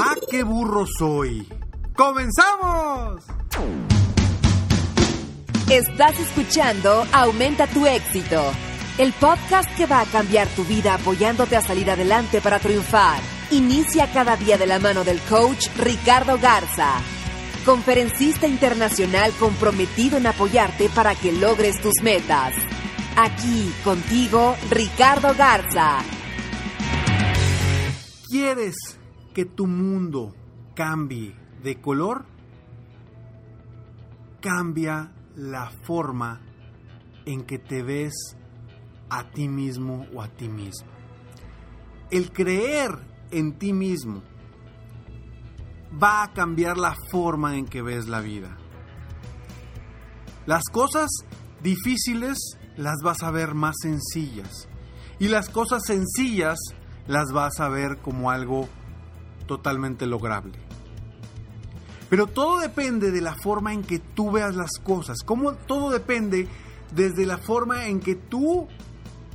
¡Ah, qué burro soy! ¡Comenzamos! Estás escuchando Aumenta tu éxito, el podcast que va a cambiar tu vida apoyándote a salir adelante para triunfar. Inicia cada día de la mano del coach Ricardo Garza, conferencista internacional comprometido en apoyarte para que logres tus metas. Aquí contigo, Ricardo Garza. ¿Quieres que tu mundo cambie de color? Cambia la forma en que te ves a ti mismo o a ti mismo. El creer en ti mismo va a cambiar la forma en que ves la vida. Las cosas difíciles las vas a ver más sencillas y las cosas sencillas las vas a ver como algo totalmente lograble. Pero todo depende de la forma en que tú veas las cosas. Como todo depende desde la forma en que tú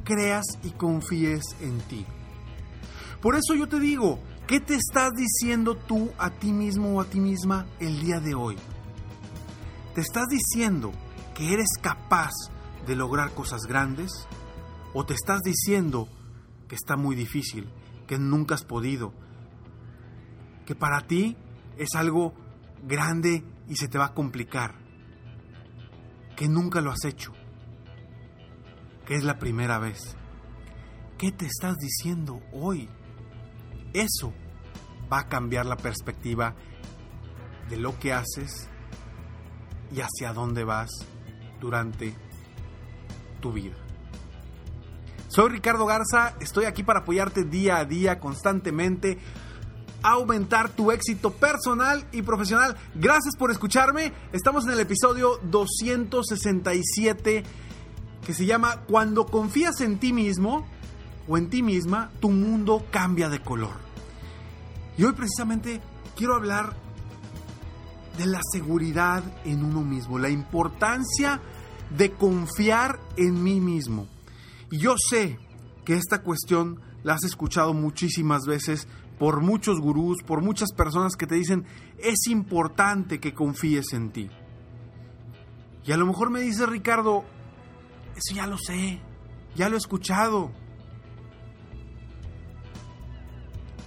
creas y confíes en ti. Por eso yo te digo, ¿qué te estás diciendo tú a ti mismo o a ti misma el día de hoy? ¿Te estás diciendo que eres capaz de lograr cosas grandes? ¿O te estás diciendo que está muy difícil, que nunca has podido, que para ti es algo grande y se te va a complicar, que nunca lo has hecho, que es la primera vez. ¿Qué te estás diciendo hoy? Eso va a cambiar la perspectiva de lo que haces y hacia dónde vas durante tu vida. Soy Ricardo Garza, estoy aquí para apoyarte día a día, constantemente, aumentar tu éxito personal y profesional. Gracias por escucharme. Estamos en el episodio 267 que se llama Cuando confías en ti mismo o en ti misma, tu mundo cambia de color. Y hoy precisamente quiero hablar de la seguridad en uno mismo, la importancia de confiar en mí mismo. Y yo sé que esta cuestión la has escuchado muchísimas veces por muchos gurús, por muchas personas que te dicen, es importante que confíes en ti. Y a lo mejor me dice Ricardo, eso ya lo sé, ya lo he escuchado.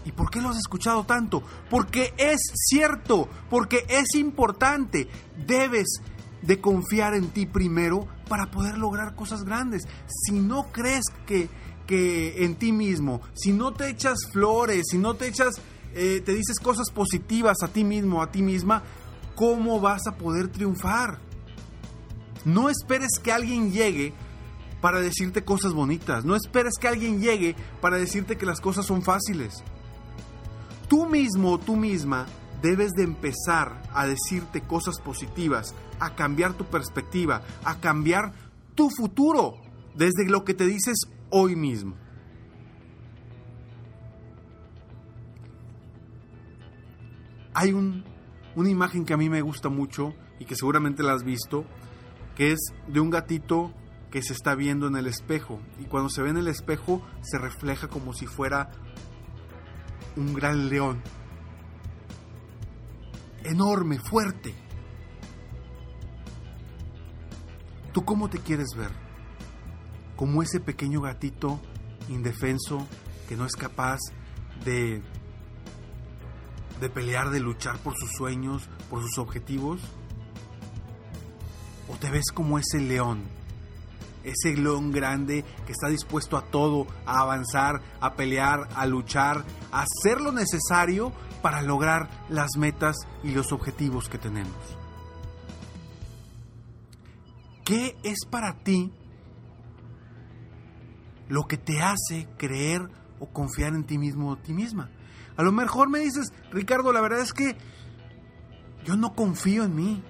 ¿Y por qué lo has escuchado tanto? Porque es cierto, porque es importante. Debes de confiar en ti primero para poder lograr cosas grandes. Si no crees que, que en ti mismo, si no te echas flores, si no te echas, eh, te dices cosas positivas a ti mismo, a ti misma, ¿cómo vas a poder triunfar? No esperes que alguien llegue para decirte cosas bonitas. No esperes que alguien llegue para decirte que las cosas son fáciles. Tú mismo tú misma debes de empezar a decirte cosas positivas, a cambiar tu perspectiva, a cambiar tu futuro desde lo que te dices hoy mismo. Hay un, una imagen que a mí me gusta mucho y que seguramente la has visto, que es de un gatito que se está viendo en el espejo y cuando se ve en el espejo se refleja como si fuera un gran león. Enorme, fuerte. ¿Tú cómo te quieres ver? ¿Como ese pequeño gatito indefenso que no es capaz de, de pelear, de luchar por sus sueños, por sus objetivos? ¿O te ves como ese león? Ese león grande que está dispuesto a todo, a avanzar, a pelear, a luchar, a hacer lo necesario para lograr las metas y los objetivos que tenemos. ¿Qué es para ti lo que te hace creer o confiar en ti mismo o ti misma? A lo mejor me dices, Ricardo, la verdad es que yo no confío en mí.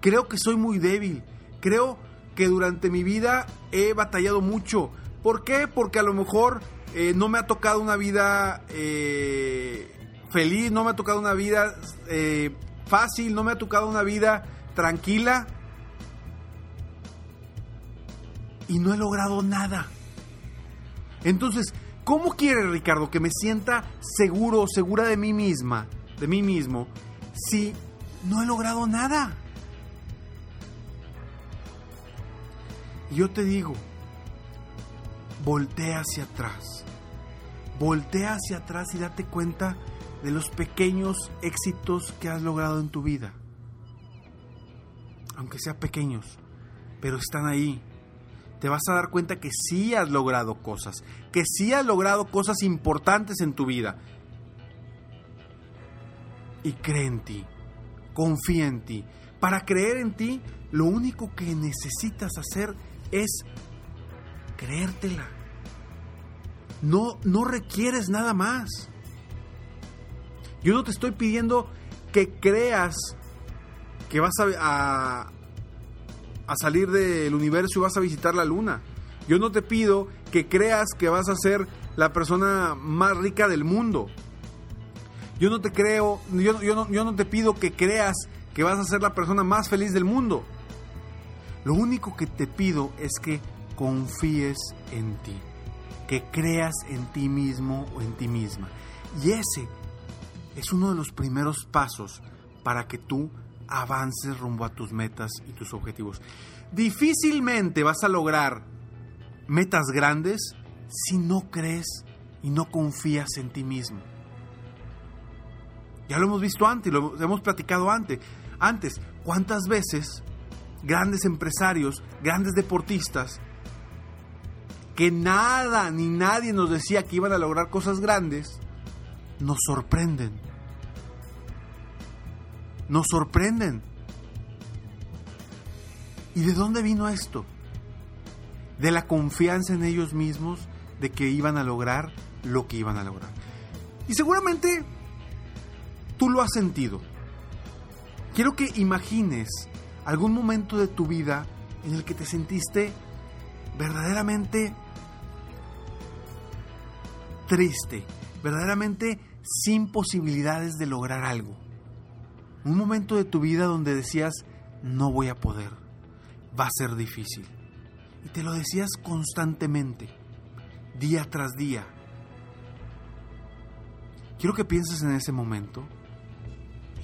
Creo que soy muy débil. Creo que durante mi vida he batallado mucho. ¿Por qué? Porque a lo mejor eh, no me ha tocado una vida eh, feliz, no me ha tocado una vida eh, fácil, no me ha tocado una vida tranquila. Y no he logrado nada. Entonces, ¿cómo quiere Ricardo que me sienta seguro o segura de mí misma, de mí mismo, si no he logrado nada? Y yo te digo, voltea hacia atrás. Voltea hacia atrás y date cuenta de los pequeños éxitos que has logrado en tu vida. Aunque sean pequeños, pero están ahí. Te vas a dar cuenta que sí has logrado cosas, que sí has logrado cosas importantes en tu vida. Y cree en ti, confía en ti. Para creer en ti, lo único que necesitas hacer es creértela. No, no requieres nada más. Yo no te estoy pidiendo que creas que vas a, a, salir del universo y vas a visitar la luna. Yo no te pido que creas que vas a ser la persona más rica del mundo. Yo no te creo, yo, yo, no, te pido que creas que vas a ser la persona más feliz del mundo. Lo único que te pido es que confíes en ti, que creas en ti mismo o en ti misma. Y ese es uno de los primeros pasos para que tú avances rumbo a tus metas y tus objetivos. Difícilmente vas a lograr metas grandes si no crees y no confías en ti mismo. Ya lo hemos visto antes, lo hemos platicado antes. Antes, ¿cuántas veces grandes empresarios, grandes deportistas, que nada ni nadie nos decía que iban a lograr cosas grandes, nos sorprenden? Nos sorprenden. ¿Y de dónde vino esto? De la confianza en ellos mismos de que iban a lograr lo que iban a lograr. Y seguramente tú lo has sentido. Quiero que imagines algún momento de tu vida en el que te sentiste verdaderamente triste, verdaderamente sin posibilidades de lograr algo. Un momento de tu vida donde decías, no voy a poder, va a ser difícil. Y te lo decías constantemente, día tras día. Quiero que pienses en ese momento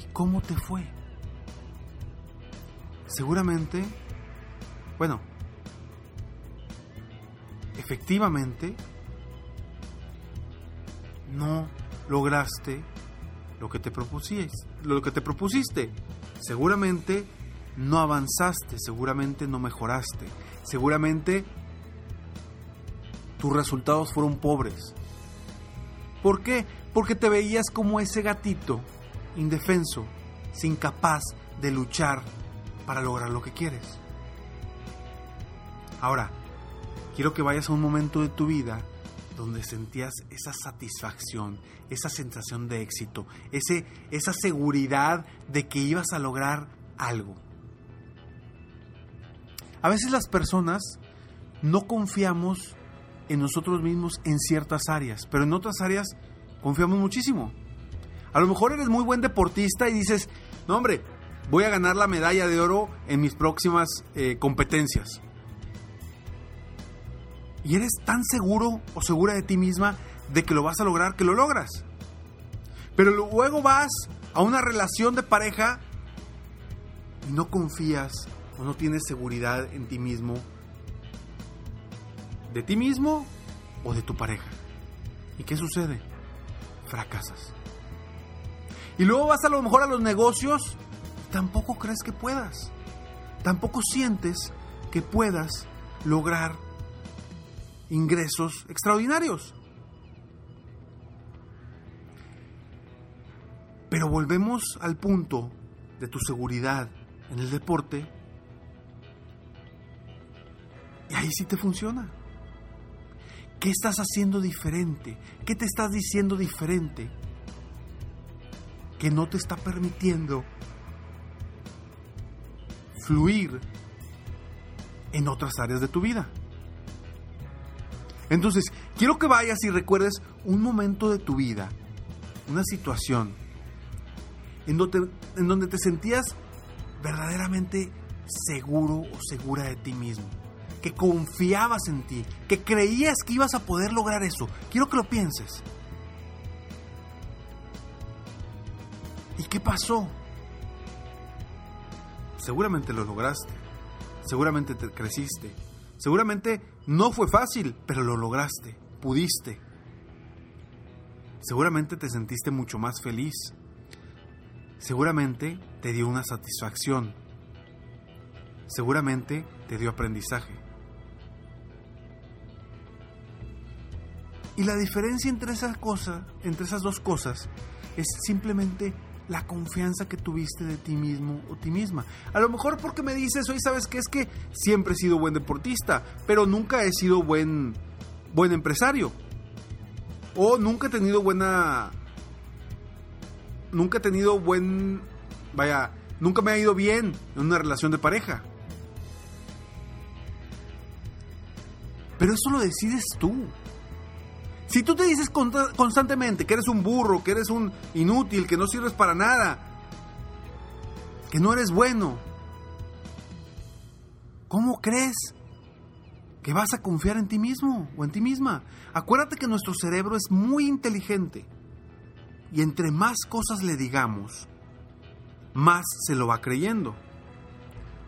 y cómo te fue. Seguramente, bueno, efectivamente, no lograste lo que te propusiste, lo que te propusiste. Seguramente no avanzaste, seguramente no mejoraste, seguramente tus resultados fueron pobres. ¿Por qué? Porque te veías como ese gatito indefenso, sin capaz de luchar para lograr lo que quieres. Ahora, quiero que vayas a un momento de tu vida donde sentías esa satisfacción, esa sensación de éxito, ese, esa seguridad de que ibas a lograr algo. A veces las personas no confiamos en nosotros mismos en ciertas áreas, pero en otras áreas confiamos muchísimo. A lo mejor eres muy buen deportista y dices, no hombre, voy a ganar la medalla de oro en mis próximas eh, competencias y eres tan seguro o segura de ti misma de que lo vas a lograr que lo logras. Pero luego vas a una relación de pareja y no confías o no tienes seguridad en ti mismo, de ti mismo o de tu pareja. ¿Y qué sucede? Fracasas. Y luego vas a lo mejor a los negocios, tampoco crees que puedas. Tampoco sientes que puedas lograr ingresos extraordinarios. Pero volvemos al punto de tu seguridad en el deporte. Y ahí sí te funciona. ¿Qué estás haciendo diferente? ¿Qué te estás diciendo diferente? Que no te está permitiendo fluir en otras áreas de tu vida. Entonces, quiero que vayas y recuerdes un momento de tu vida, una situación, en donde, en donde te sentías verdaderamente seguro o segura de ti mismo que confiabas en ti, que creías que ibas a poder lograr eso. Quiero que lo pienses. ¿Y qué pasó? Seguramente lo lograste. Seguramente te creciste. Seguramente no fue fácil, pero lo lograste. Pudiste. Seguramente te sentiste mucho más feliz. Seguramente te dio una satisfacción. Seguramente te dio aprendizaje. Y la diferencia entre esas cosas, entre esas dos cosas, es simplemente la confianza que tuviste de ti mismo o ti misma. A lo mejor porque me dices, hoy sabes que es que siempre he sido buen deportista, pero nunca he sido buen, buen empresario. O nunca he tenido buena... Nunca he tenido buen... Vaya, nunca me ha ido bien en una relación de pareja. Pero eso lo decides tú. Si tú te dices constantemente que eres un burro, que eres un inútil, que no sirves para nada, que no eres bueno, ¿cómo crees que vas a confiar en ti mismo o en ti misma? Acuérdate que nuestro cerebro es muy inteligente y entre más cosas le digamos, más se lo va creyendo,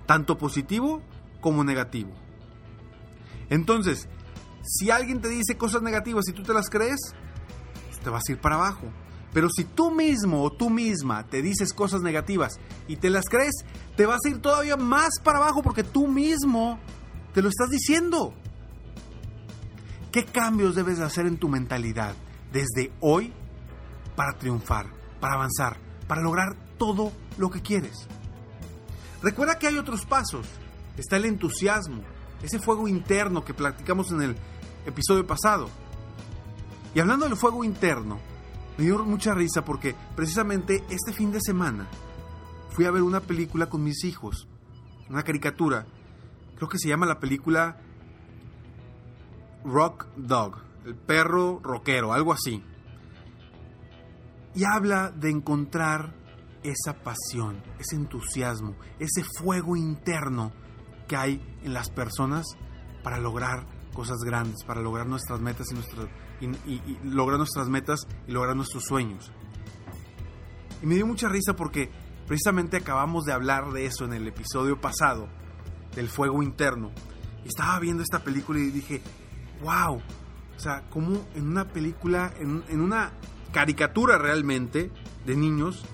tanto positivo como negativo. Entonces, si alguien te dice cosas negativas y tú te las crees, te vas a ir para abajo. Pero si tú mismo o tú misma te dices cosas negativas y te las crees, te vas a ir todavía más para abajo porque tú mismo te lo estás diciendo. ¿Qué cambios debes de hacer en tu mentalidad desde hoy para triunfar, para avanzar, para lograr todo lo que quieres? Recuerda que hay otros pasos. Está el entusiasmo, ese fuego interno que platicamos en el episodio pasado. Y hablando del fuego interno, me dio mucha risa porque precisamente este fin de semana fui a ver una película con mis hijos, una caricatura, creo que se llama la película Rock Dog, el perro rockero, algo así. Y habla de encontrar esa pasión, ese entusiasmo, ese fuego interno que hay en las personas para lograr cosas grandes, para lograr nuestras metas y, y, lograr nuestras metas y lograr nuestros sueños. Y me dio mucha risa porque precisamente acabamos de hablar de eso en el episodio pasado, del fuego interno. Estaba viendo esta película y dije, wow, o sea, como en una película, en, en una caricatura realmente de niños,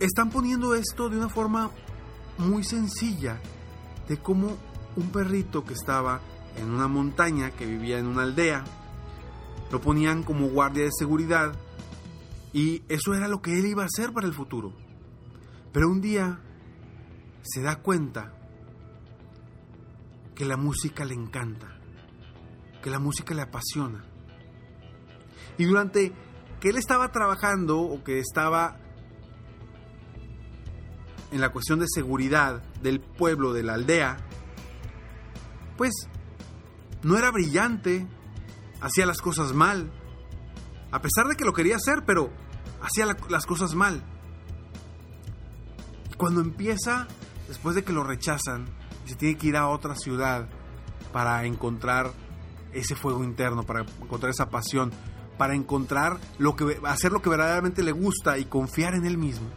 están poniendo esto de una forma muy sencilla de cómo un perrito que estaba en una montaña, que vivía en una aldea, lo ponían como guardia de seguridad y eso era lo que él iba a hacer para el futuro. Pero un día se da cuenta que la música le encanta, que la música le apasiona. Y durante que él estaba trabajando o que estaba en la cuestión de seguridad del pueblo, de la aldea, pues no era brillante, hacía las cosas mal, a pesar de que lo quería hacer, pero hacía las cosas mal. Y cuando empieza, después de que lo rechazan, se tiene que ir a otra ciudad para encontrar ese fuego interno, para encontrar esa pasión, para encontrar lo que hacer lo que verdaderamente le gusta y confiar en él mismo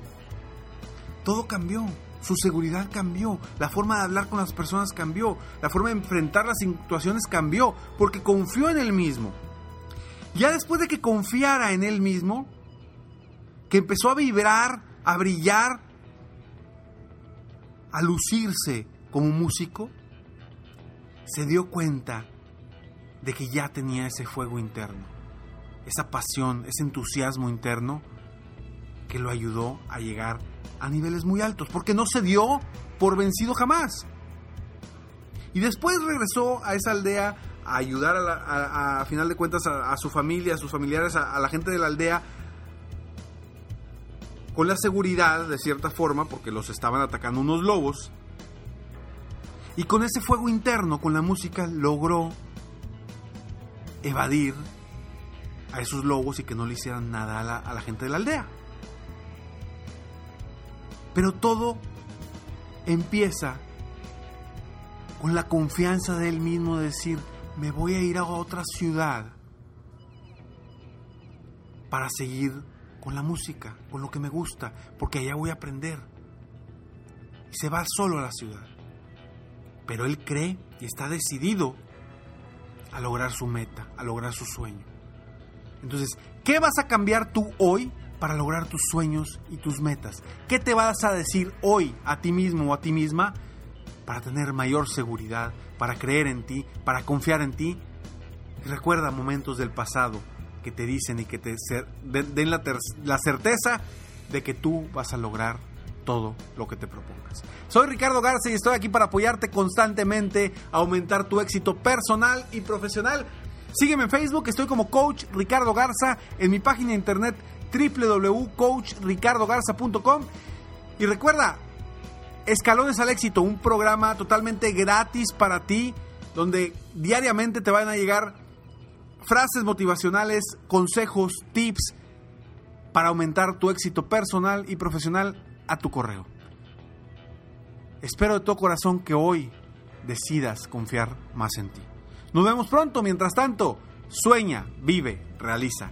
todo cambió. Su seguridad cambió, la forma de hablar con las personas cambió, la forma de enfrentar las situaciones cambió, porque confió en él mismo. Ya después de que confiara en él mismo, que empezó a vibrar, a brillar, a lucirse como músico, se dio cuenta de que ya tenía ese fuego interno, esa pasión, ese entusiasmo interno que lo ayudó a llegar a niveles muy altos, porque no se dio por vencido jamás. Y después regresó a esa aldea a ayudar a, final de cuentas a, su familia, a sus familiares, a la gente de la aldea, con la seguridad, de cierta forma, porque los estaban atacando unos lobos. Y con ese fuego interno, con la música, logró evadir a esos lobos y que no le hicieran nada a la, gente de la aldea. Pero todo empieza con la confianza de él mismo de decir, me voy a ir a otra ciudad para seguir con la música, con lo que me gusta, porque allá voy a aprender. Y se va solo a la ciudad. Pero él cree y está decidido a lograr su meta, a lograr su sueño. Entonces, ¿qué vas a cambiar tú hoy para lograr tus sueños y tus metas? ¿Qué te vas a decir hoy a ti mismo o a ti misma para tener mayor seguridad, para creer en ti, para confiar en ti? recuerda momentos del pasado que te dicen y que te den la, la certeza de que tú vas a lograr todo lo que te propongas. Soy Ricardo Garza y estoy aquí para apoyarte constantemente a aumentar tu éxito personal y profesional. Sígueme en Facebook, estoy como Coach Ricardo Garza, en mi página de internet www.coachricardogarza.com y recuerda, Escalones al Éxito, un programa totalmente gratis para ti, donde diariamente te van a llegar frases motivacionales, consejos, tips para aumentar tu éxito personal y profesional a tu correo. Espero de todo corazón que hoy decidas confiar más en ti. Nos vemos pronto, mientras tanto, sueña, vive, realiza.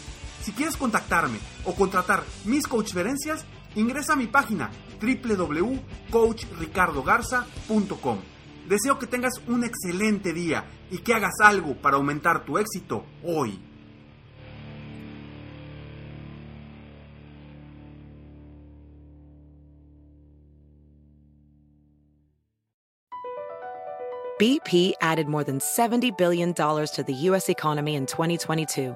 Si quieres contactarme o contratar mis coachferencias, ingresa a mi página www.coachricardogarza.com. Deseo que tengas un excelente día y que hagas algo para aumentar tu éxito hoy. BP added more than $70 billion to the U.S. economy in 2022